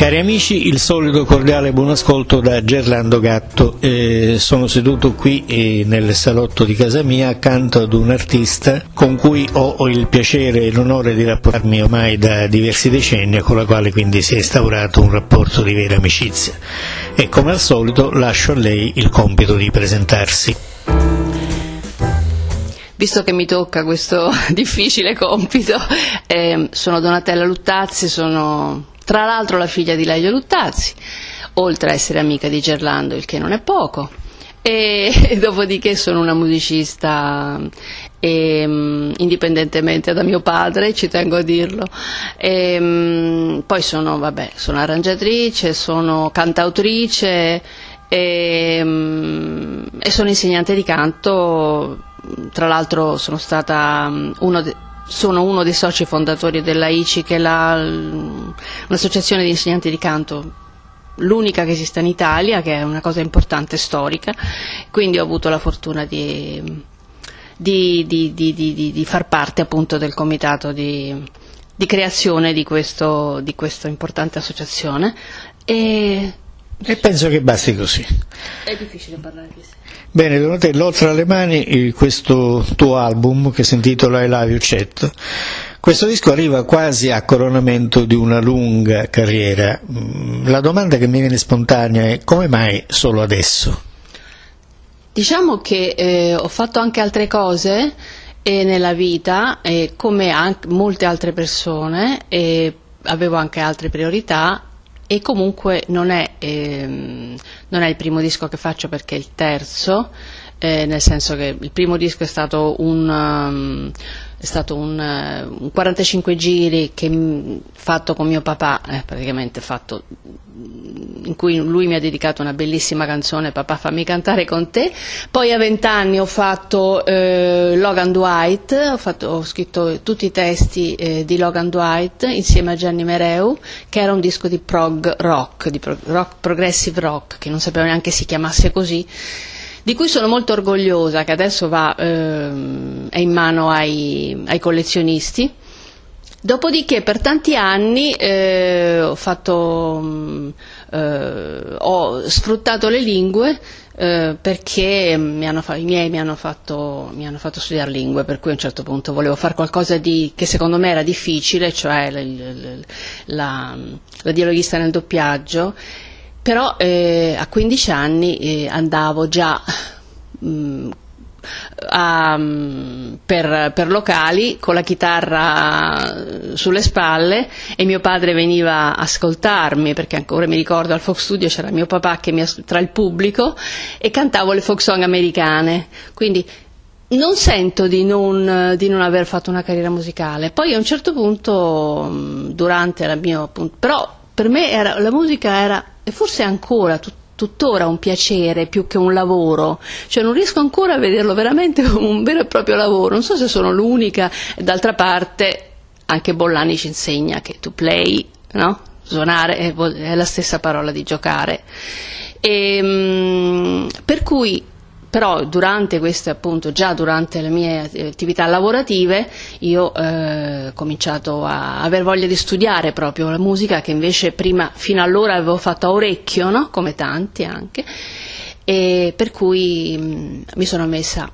Cari amici, il solito cordiale buon ascolto da Gerlando Gatto. Eh, sono seduto qui eh, nel salotto di casa mia accanto ad un artista con cui ho il piacere e l'onore di rapportarmi ormai da diversi decenni e con la quale quindi si è instaurato un rapporto di vera amicizia. E come al solito lascio a lei il compito di presentarsi. Visto che mi tocca questo difficile compito, eh, sono Donatella Luttazzi, sono tra l'altro la figlia di Laio Luttazzi, oltre a essere amica di Gerlando, il che non è poco. E, dopodiché sono una musicista e, um, indipendentemente da mio padre, ci tengo a dirlo. E, um, poi sono, vabbè, sono arrangiatrice, sono cantautrice e, um, e sono insegnante di canto. Tra l'altro sono stata uno de- sono uno dei soci fondatori dell'AICI, che è un'associazione di insegnanti di canto l'unica che esiste in Italia, che è una cosa importante storica, quindi ho avuto la fortuna di, di, di, di far parte appunto del comitato di, creazione di, questo, di questa importante associazione. E... e penso che basti così. È difficile parlare di sé. Bene, Donatello, oltre alle mani eh, questo tuo album che si intitola I Love You Chat. Questo disco arriva quasi a coronamento di una lunga carriera. Mm, la domanda che mi viene spontanea è come mai solo adesso? Diciamo che eh, ho fatto anche altre cose eh, nella vita, eh, come anche molte altre persone, e avevo anche altre priorità e comunque non è, ehm, non è, il primo disco che faccio perché è il terzo, eh, nel senso che il primo disco è stato un, um, è stato un, uh, un 45 giri che, fatto con mio papà, eh, praticamente fatto in cui lui mi ha dedicato una bellissima canzone Papà fammi cantare con te. Poi a vent'anni ho fatto eh, Logan Dwight ho, fatto, ho, scritto tutti i testi eh, di Logan Dwight insieme a Gianni Mereu che era un disco di prog rock di pro, rock, progressive rock che non sapevo neanche si chiamasse così di cui sono molto orgogliosa che adesso va, ehm, è in mano ai, ai collezionisti. Dopodiché per tanti anni eh, ho, fatto, eh, ho, sfruttato le lingue eh, perché fa- i miei mi hanno, fatto, mi hanno, fatto, studiare lingue, per cui a un certo punto volevo fare qualcosa di, che secondo me era difficile, cioè la, la, la dialoghista nel doppiaggio, però eh, a 15 anni eh, andavo già mh, a, per, per, locali con la chitarra sulle spalle e mio padre veniva a ascoltarmi perché ancora mi ricordo al Fox Studio c'era mio papà che mi, tra il pubblico e cantavo le folk song americane. Quindi non sento di non, di non aver fatto una carriera musicale. Poi a un certo punto durante la mia però per me era, la musica era e forse ancora tut, tuttora un piacere più che un lavoro, cioè non riesco ancora a vederlo veramente come un vero e proprio lavoro, non so se sono l'unica, d'altra parte anche Bollani ci insegna che to play, no? suonare è, la stessa parola di giocare. E, ehm, per cui però durante queste appunto già durante le mie attività lavorative io eh, ho cominciato a aver voglia di studiare proprio la musica che invece prima fino allora avevo fatto a orecchio no? come tanti anche e per cui mh, mi sono messa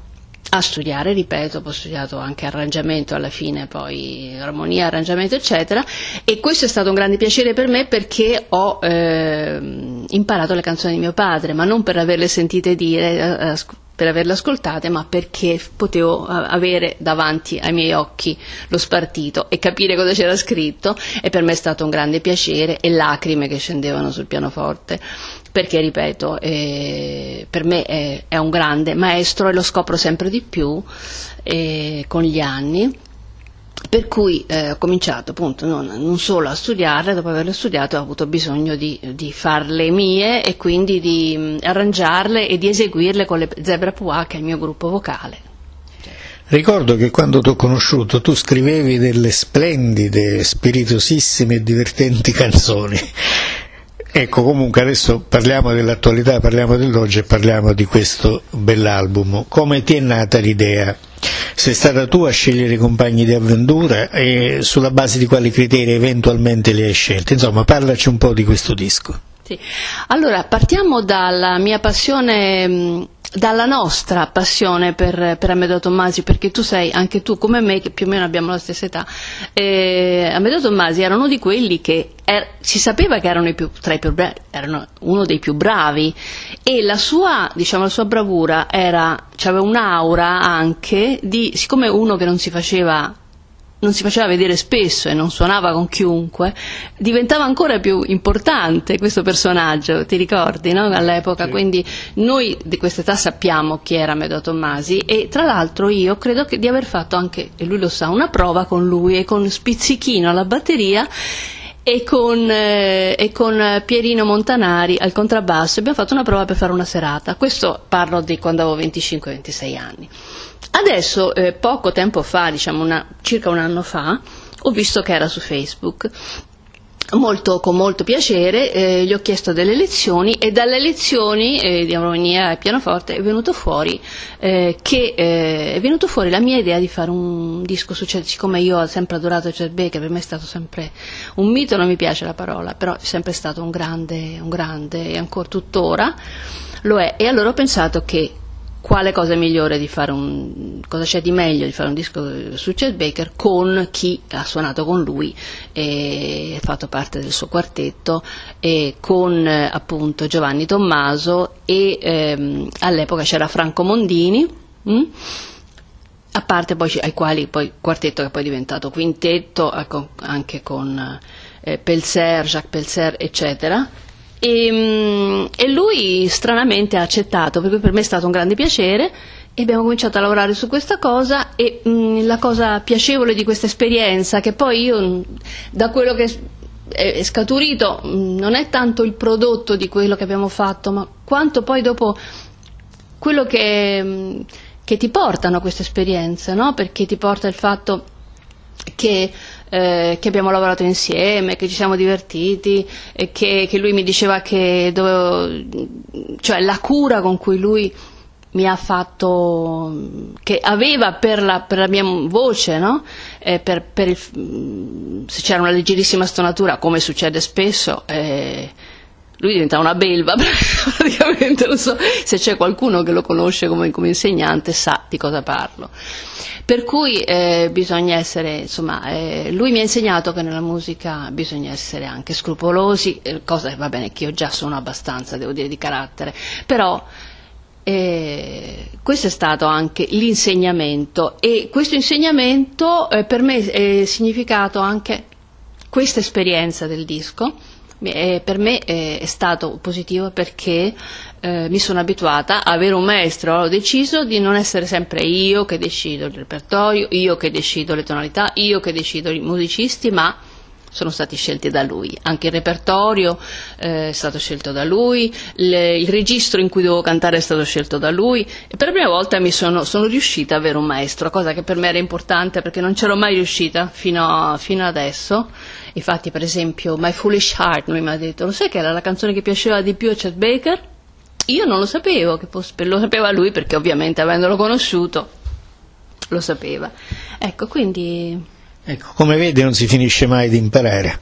a studiare, ripeto, ho studiato anche arrangiamento alla fine, poi armonia, arrangiamento, eccetera, e questo è stato un grande piacere per me perché ho eh, imparato le canzoni di mio padre, ma non per averle sentite dire, eh, per averle ascoltate, ma perché potevo avere davanti ai miei occhi lo spartito e capire cosa c'era scritto e per me è stato un grande piacere e lacrime che scendevano sul pianoforte perché ripeto eh, per me è, è, un grande maestro e lo scopro sempre di più eh, con gli anni per cui eh, ho cominciato appunto non, non, solo a studiarle, dopo averle studiate ho avuto bisogno di, di farle mie e quindi di mh, arrangiarle e di eseguirle con le Zebra Pua che è il mio gruppo vocale. Ricordo che quando ti ho conosciuto tu scrivevi delle splendide, spiritosissime e divertenti canzoni Ecco, comunque adesso parliamo dell'attualità, parliamo dell'oggi e parliamo di questo bell'album. Come ti è nata l'idea? Sei stata tu a scegliere i compagni di avventura e sulla base di quali criteri eventualmente li hai scelti? Insomma, parlaci un po' di questo disco. Sì. Allora, partiamo dalla mia passione dalla nostra passione per, per Amedeo Tommasi, perché tu sei, anche tu come me, che più o meno abbiamo la stessa età, eh, Amedeo Tommasi era uno di quelli che er, si sapeva che erano, più, più bravi, erano uno dei più bravi. E la sua, diciamo, la sua bravura era, aveva un'aura anche di, siccome uno che non si faceva non si faceva vedere spesso e non suonava con chiunque, diventava ancora più importante questo personaggio, ti ricordi, no? all'epoca? Sì. Quindi noi di questa età sappiamo chi era Medeo Tommasi e tra l'altro io credo di aver fatto anche, e lui lo sa, una prova con lui e con Spizzichino alla batteria e con, eh, e con, Pierino Montanari al contrabbasso abbiamo fatto una prova per fare una serata. Questo parlo di quando avevo 25-26 anni. Adesso, eh, poco tempo fa, diciamo una, circa un anno fa, ho visto che era su Facebook. Molto, con molto piacere eh, gli ho chiesto delle lezioni e dalle lezioni eh, di armonia e pianoforte è venuto fuori eh, che eh, è venuto fuori la mia idea di fare un disco su Chet, siccome io ho sempre adorato Chet Baker, per me è stato sempre un mito, non mi piace la parola, però è sempre stato un grande, un grande e ancora tuttora lo è e allora ho pensato che quale cosa è migliore di fare un cosa c'è di meglio di fare un disco su Chet Baker con chi ha suonato con lui e fatto parte del suo quartetto e con appunto Giovanni Tommaso e ehm, all'epoca c'era Franco Mondini mh? Hm? a parte poi ai quali poi quartetto che poi è diventato quintetto anche con eh, Pelser, Jacques Pelser eccetera e, mm, e lui stranamente ha accettato, per cui per me è stato un grande piacere e abbiamo cominciato a lavorare su questa cosa e mh, mm, la cosa piacevole di questa esperienza, che poi io mm, da quello che è scaturito non è tanto il prodotto di quello che abbiamo fatto, ma quanto poi dopo quello che, che ti portano queste esperienze, no? perché ti porta il fatto che eh, che abbiamo lavorato insieme, che ci siamo divertiti, e che, che lui mi diceva che dovevo, cioè la cura con cui lui mi ha fatto, che aveva per la, per la mia voce, no? eh, per, per il, se c'era una leggerissima stonatura, come succede spesso, eh, lui diventa una belva praticamente, non so se c'è qualcuno che lo conosce come, come insegnante sa di cosa parlo. Per cui eh, bisogna essere, insomma, eh, lui mi ha insegnato che nella musica bisogna essere anche scrupolosi, eh, cosa che va bene che io già sono abbastanza, devo dire, di carattere, però eh, questo è stato anche l'insegnamento e questo insegnamento eh, per me è significato anche questa esperienza del disco per me eh, è stato positivo perché eh, mi sono abituata a avere un maestro, ho deciso di non essere sempre io che decido il repertorio, io che decido le tonalità, io che decido i musicisti, ma sono stati scelti da lui, anche il repertorio eh, è stato scelto da lui, le, il registro in cui dovevo cantare è stato scelto da lui e per la prima volta sono, sono riuscita ad avere un maestro, cosa che per me era importante perché non c'ero mai riuscita fino, a, fino adesso. Infatti, per esempio, My Foolish Heart lui mi ha detto, lo sai che era la canzone che piaceva di più a Chet Baker? Io non lo sapevo, fosse, lo sapeva lui perché ovviamente avendolo conosciuto lo sapeva. Ecco, quindi Ecco, come vedi non si finisce mai di imparare.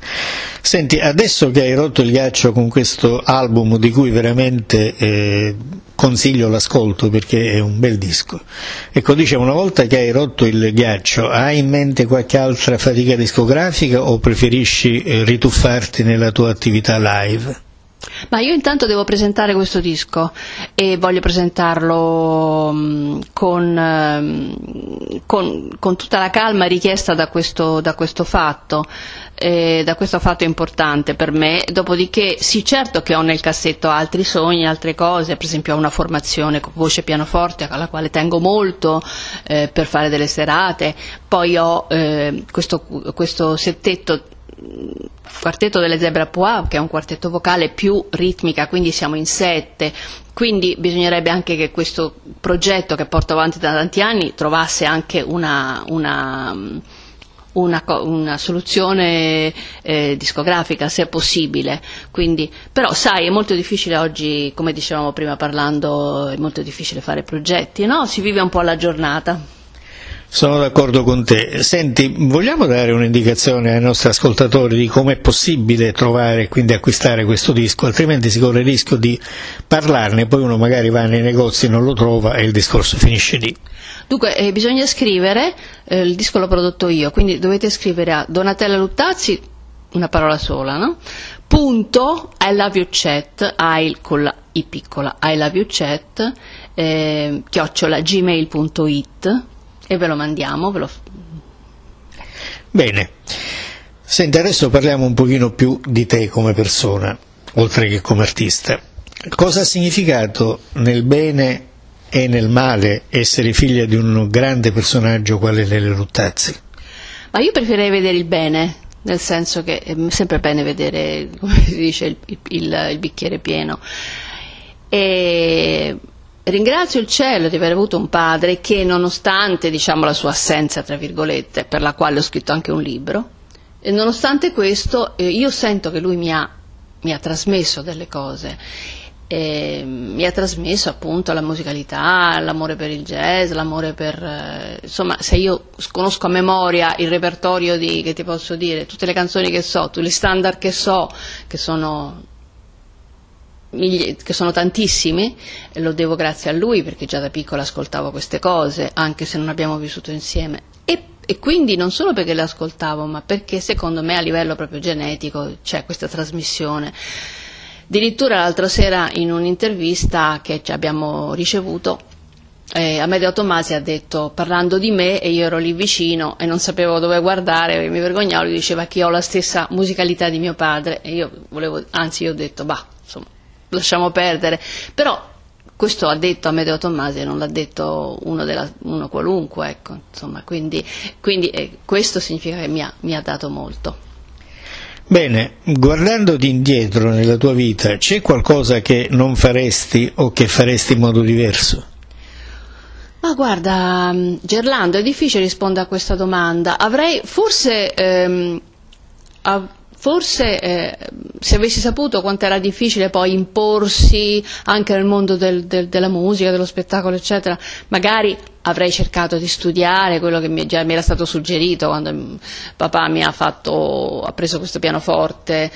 Senti, adesso che hai rotto il ghiaccio con questo album di cui veramente eh, consiglio l'ascolto perché è un bel disco, ecco dicevo, una volta che hai rotto il ghiaccio, hai in mente qualche altra fatica discografica o preferisci eh, rituffarti nella tua attività live? Ma io intanto devo presentare questo disco e voglio presentarlo mm, con, ehm, con, con tutta la calma richiesta da questo, da questo fatto. Eh, da questo fatto importante per me, dopodiché sì certo che ho nel cassetto altri sogni, altre cose, per esempio ho una formazione con voce pianoforte alla quale tengo molto eh, per fare delle serate, poi ho eh, questo, questo settetto quartetto delle Zebra Pois, che è un quartetto vocale più ritmica, quindi siamo in sette, quindi bisognerebbe anche che questo progetto che porto avanti da tanti anni trovasse anche una, una una, una soluzione eh, discografica se possibile. Quindi, però sai, è molto difficile oggi, come dicevamo prima parlando, è molto difficile fare progetti, no? Si vive un po' alla giornata. Sono d'accordo con te. Senti, vogliamo dare un'indicazione ai nostri ascoltatori di come è possibile trovare e quindi acquistare questo disco, altrimenti si corre il rischio di parlarne, poi uno magari va nei negozi, non lo trova e il discorso finisce lì. Dunque, eh, bisogna scrivere, eh, il disco l'ho prodotto io, quindi dovete scrivere a Donatella Luttazzi, una parola sola, no? Punto I love you chat, I con la I piccola, I love you chat, eh, chiocciola gmail.it e ve lo mandiamo. Ve lo... Bene, senti adesso parliamo un pochino più di te come persona, oltre che come artista. Cosa ha significato nel bene e nel male essere figlia di un grande personaggio quale Lele Ruttazzi? Ma io preferirei vedere il bene, nel senso che è sempre bene vedere, come si dice, il, il, il bicchiere pieno. E ringrazio il cielo di aver avuto un padre che, nonostante diciamo, la sua assenza, tra virgolette, per la quale ho scritto anche un libro, nonostante questo eh, io sento che lui mi ha, mi ha trasmesso delle cose. E mi ha trasmesso appunto la musicalità, l'amore per il jazz, l'amore per... Eh, insomma, se io conosco a memoria il repertorio di, che ti posso dire, tutte le canzoni che so, tutti gli standard che so, che sono, che sono tantissimi, lo devo grazie a lui perché già da piccola ascoltavo queste cose, anche se non abbiamo vissuto insieme. E, e quindi non solo perché le ascoltavo, ma perché secondo me a livello proprio genetico c'è questa trasmissione. Addirittura l'altra sera in un'intervista che abbiamo ricevuto eh, Amedeo Tomasi ha detto parlando di me e io ero lì vicino e non sapevo dove guardare, mi vergognavo, lui diceva che ho la stessa musicalità di mio padre e io volevo, anzi io ho detto bah, insomma, lasciamo perdere, però questo ha detto Amedeo Tommasi e non l'ha detto uno, della, uno qualunque, ecco, insomma, quindi, quindi eh, questo significa che mi ha, mi ha dato molto. Bene, guardandoti indietro nella tua vita, c'è qualcosa che non faresti o che faresti in modo diverso? Ma guarda, mm, Gerlando, è difficile rispondere a questa domanda. Avrei forse, ehm, av- forse eh, se avessi saputo quanto era difficile poi imporsi anche nel mondo del, del, della musica, dello spettacolo, eccetera, magari avrei cercato di studiare quello che mi, già mi era stato suggerito quando papà mi ha, fatto, ha preso questo pianoforte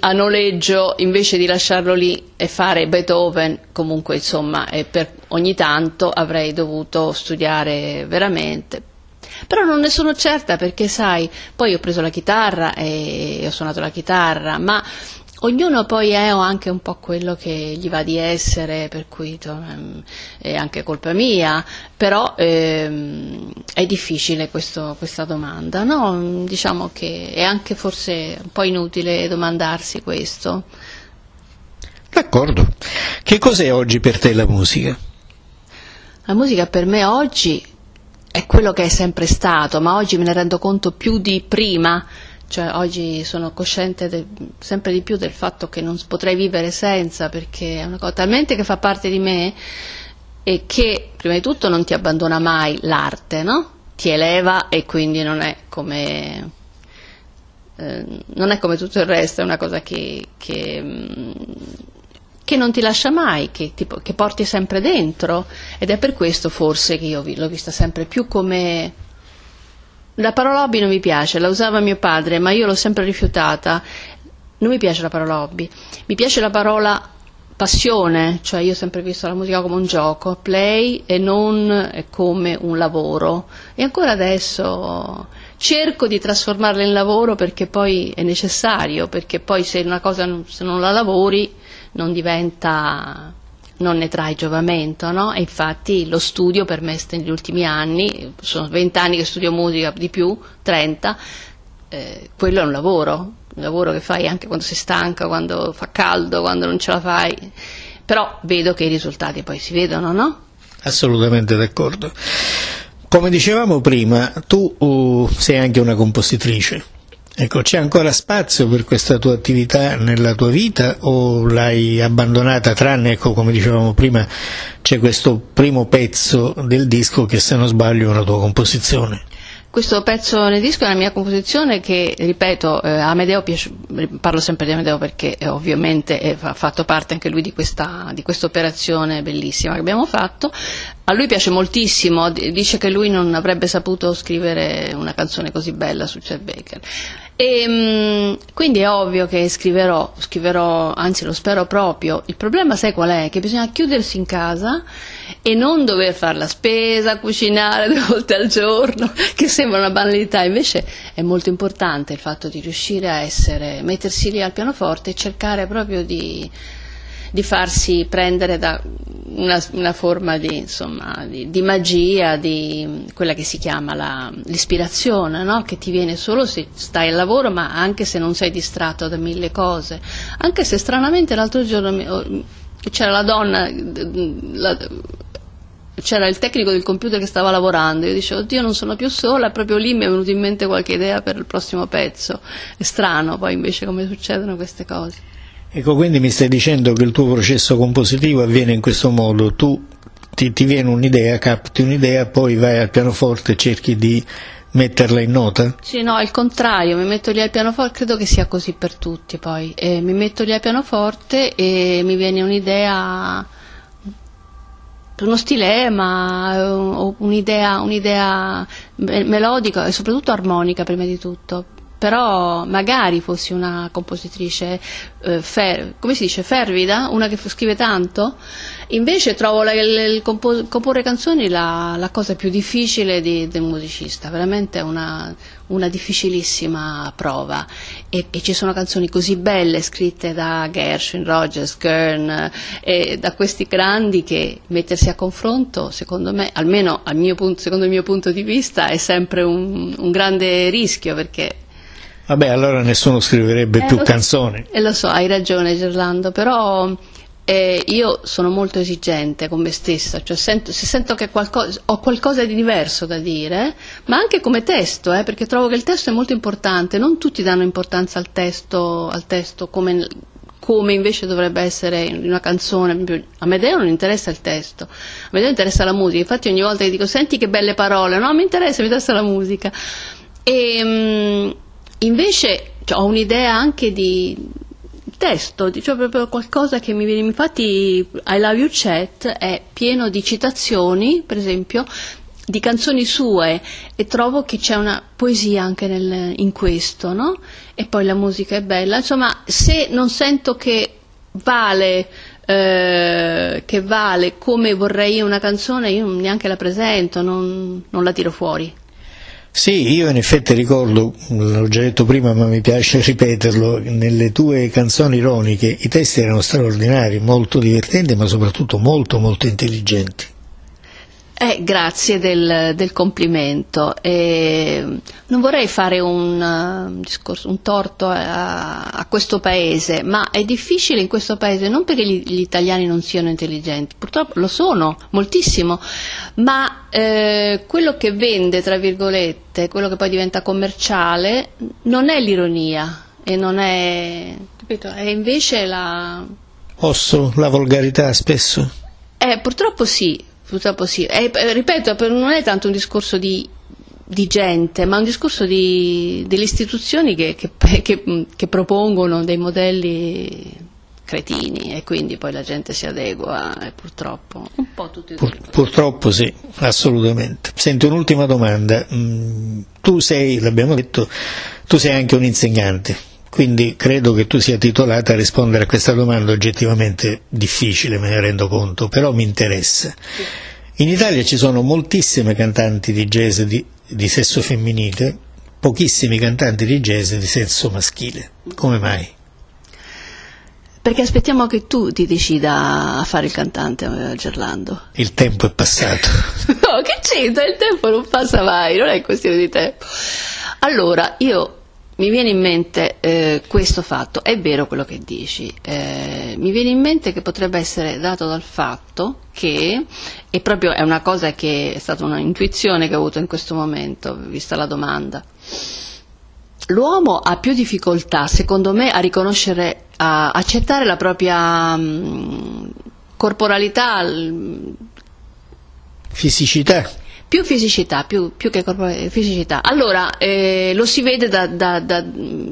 a noleggio invece di lasciarlo lì e fare Beethoven, comunque insomma per ogni tanto avrei dovuto studiare veramente. Però non ne sono certa perché sai, poi ho preso la chitarra e ho suonato la chitarra, ma Ognuno poi è anche un po' quello che gli va di essere, per cui è anche colpa mia, però ehm, è difficile questo, questa domanda, no? Diciamo che è anche forse un po' inutile domandarsi questo. D'accordo. Che cos'è oggi per te la musica? La musica per me oggi è quello che è sempre stato, ma oggi me ne rendo conto più di prima cioè, oggi sono cosciente de, sempre di più del fatto che non potrei vivere senza, perché è una cosa talmente che fa parte di me e che prima di tutto non ti abbandona mai l'arte, no? Ti eleva e quindi non è come, eh, non è come tutto il resto, è una cosa che, che, mm, che non ti lascia mai, che, ti, che porti sempre dentro ed è per questo forse che io l'ho vista sempre più come la parola hobby non mi piace, la usava mio padre, ma io l'ho sempre rifiutata. Non mi piace la parola hobby, mi piace la parola passione, cioè io ho sempre visto la musica come un gioco, play e non come un lavoro. E ancora adesso cerco di trasformarla in lavoro perché poi è necessario, perché poi se una cosa se non la lavori non diventa non ne trai giovamento, no? E infatti lo studio per me negli ultimi anni, sono 20 anni che studio musica di più, 30, eh, quello è un lavoro, un lavoro che fai anche quando sei stanca, quando fa caldo, quando non ce la fai, però vedo che i risultati poi si vedono, no? Assolutamente d'accordo. Come dicevamo prima, tu uh, sei anche una compositrice. Ecco, c'è ancora spazio per questa tua attività nella tua vita o l'hai abbandonata tranne, ecco, come dicevamo prima, c'è questo primo pezzo del disco che se non sbaglio è una tua composizione? questo pezzo nel disco è una mia composizione che, ripeto, eh, Amedeo piace, parlo sempre di Amedeo perché eh, ovviamente ha fatto parte anche lui di questa di operazione bellissima che abbiamo fatto. A lui piace moltissimo, dice che lui non avrebbe saputo scrivere una canzone così bella su Chet Baker. E, ehm, quindi è ovvio che scriverò, scriverò, anzi lo spero proprio. Il problema sai qual è? Che bisogna chiudersi in casa e non dover fare la spesa, cucinare due volte al giorno, che sembra una banalità, invece è molto importante il fatto di riuscire a essere, mettersi lì al pianoforte e cercare proprio di di farsi prendere da una, una forma di, insomma, di, di, magia, di quella che si chiama la, l'ispirazione, no? che ti viene solo se stai al lavoro, ma anche se non sei distratto da mille cose. Anche se stranamente l'altro giorno c'era la donna, la, c'era il tecnico del computer che stava lavorando, io dicevo, oddio non sono più sola, proprio lì mi è venuta in mente qualche idea per il prossimo pezzo. È strano poi invece come succedono queste cose. Ecco, quindi mi stai dicendo che il tuo processo compositivo avviene in questo modo, tu ti, ti viene un'idea, capti un'idea, poi vai al pianoforte e cerchi di metterla in nota? Sì, no, il contrario, mi metto lì al pianoforte, credo che sia così per tutti poi, eh, mi metto lì al pianoforte e mi viene un'idea, uno stilema, un'idea, un'idea melodica e soprattutto armonica prima di tutto, però magari fossi una compositrice eh, fer- come si dice, fervida, una che scrive tanto, invece trovo la, il, compo- comporre canzoni la, la, cosa più difficile di, del musicista, veramente una, una difficilissima prova. E, e, ci sono canzoni così belle scritte da Gershwin, Rogers, Kern e da questi grandi che mettersi a confronto, secondo me, almeno al punto, secondo il mio punto di vista, è sempre un, un grande rischio perché Vabbè, allora nessuno scriverebbe eh, più canzoni. E eh, lo so, hai ragione Gerlando, però eh, io sono molto esigente con me stessa, cioè sento, se sento che qualcosa, ho qualcosa di diverso da dire, ma anche come testo, eh, perché trovo che il testo è molto importante, non tutti danno importanza al testo, al testo come, come invece dovrebbe essere in una canzone. A Medeo non interessa il testo, a Medeo interessa la musica. Infatti, ogni volta che dico senti che belle parole, no, mi interessa, mi interessa la musica. E, mh, Invece cioè, ho un'idea anche di testo, cioè proprio qualcosa che mi viene, infatti I Love You Chat è pieno di citazioni, per esempio, di canzoni sue e trovo che c'è una poesia anche nel, in questo, no? E poi la musica è bella, insomma, se non sento che vale eh, che vale come vorrei una canzone, io neanche la presento, non, non la tiro fuori. Sì, io in effetti ricordo, l'ho già detto prima ma mi piace ripeterlo, nelle tue canzoni ironiche i testi erano straordinari, molto divertenti ma soprattutto molto molto intelligenti. Eh, grazie del, del complimento. Eh, non vorrei fare un, uh, discorso, un torto a, a, questo paese, ma è difficile in questo paese non perché gli, gli, italiani non siano intelligenti, purtroppo lo sono moltissimo, ma eh, quello che vende, tra virgolette, quello che poi diventa commerciale, non è l'ironia e non è, capito, è invece la... Osso, la volgarità spesso? Eh, purtroppo sì, Purtroppo sì. E, eh, ripeto, non è tanto un discorso di, di gente, ma un discorso di, delle istituzioni che, che, che, che propongono dei modelli cretini e quindi poi la gente si adegua e purtroppo un po' tutti Pur, purtroppo sì, assolutamente. Senti un'ultima domanda, mm, tu sei, l'abbiamo detto, tu sei anche un insegnante, quindi credo che tu sia titolata a rispondere a questa domanda oggettivamente difficile, me ne rendo conto, però mi interessa. In Italia ci sono moltissime cantanti di jazz di, di sesso femminile, pochissimi cantanti di jazz di sesso maschile. Come mai? Perché aspettiamo che tu ti decida a fare il cantante, eh, Gerlando. Il tempo è passato. no, che c'entra? Il tempo non passa mai, non è questione di tempo. Allora, io mi viene in mente eh, questo fatto, è vero quello che dici, eh, mi viene in mente che potrebbe essere dato dal fatto che, e proprio è una cosa che è stata un'intuizione che ho avuto in questo momento, vista la domanda, l'uomo ha più difficoltà, secondo me, a riconoscere, a accettare la propria mh, mm, corporalità, fisicità più fisicità, più, più che fisicità. Allora, eh, lo si vede da, da, da,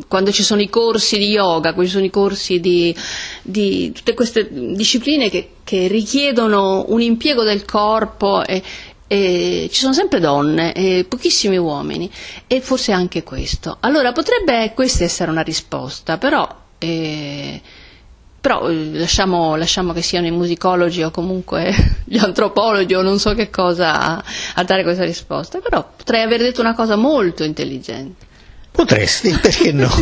quando ci sono i corsi di yoga, quando ci sono i corsi di, di tutte queste discipline che, che, richiedono un impiego del corpo e, e ci sono sempre donne e pochissimi uomini e forse anche questo. Allora potrebbe questa essere una risposta, però eh, però eh, lasciamo, lasciamo, che siano i musicologi o comunque gli antropologi o non so che cosa a, a dare questa risposta, però potrei aver detto una cosa molto intelligente. Potresti, perché no?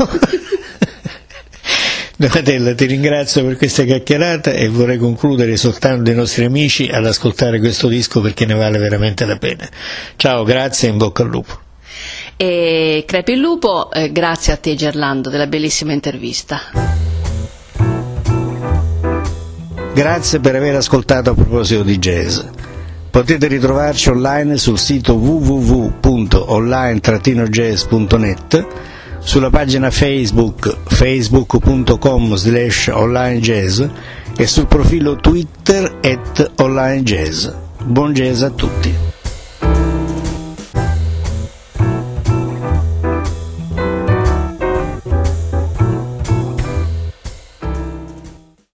Donatella, ti ringrazio per questa chiacchierata e vorrei concludere esortando i nostri amici ad ascoltare questo disco perché ne vale veramente la pena. Ciao, grazie e in bocca al lupo. E crepi il lupo, eh, grazie a te Gerlando della bellissima intervista. Grazie per aver ascoltato a proposito di jazz. Potete ritrovarci online sul sito www.online-jazz.net, sulla pagina Facebook facebook.com slash onlinejazz e sul profilo Twitter at onlinejazz. Buon jazz a tutti!